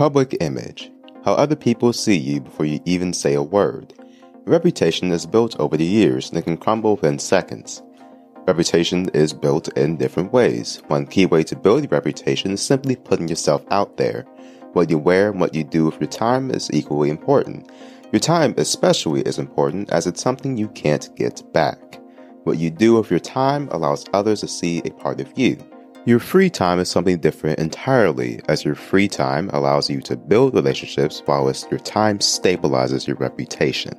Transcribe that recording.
public image, how other people see you before you even say a word. Reputation is built over the years and can crumble within seconds. Reputation is built in different ways. One key way to build your reputation is simply putting yourself out there. What you wear and what you do with your time is equally important. Your time especially is important as it's something you can't get back. What you do with your time allows others to see a part of you. Your free time is something different entirely, as your free time allows you to build relationships whilst your time stabilizes your reputation.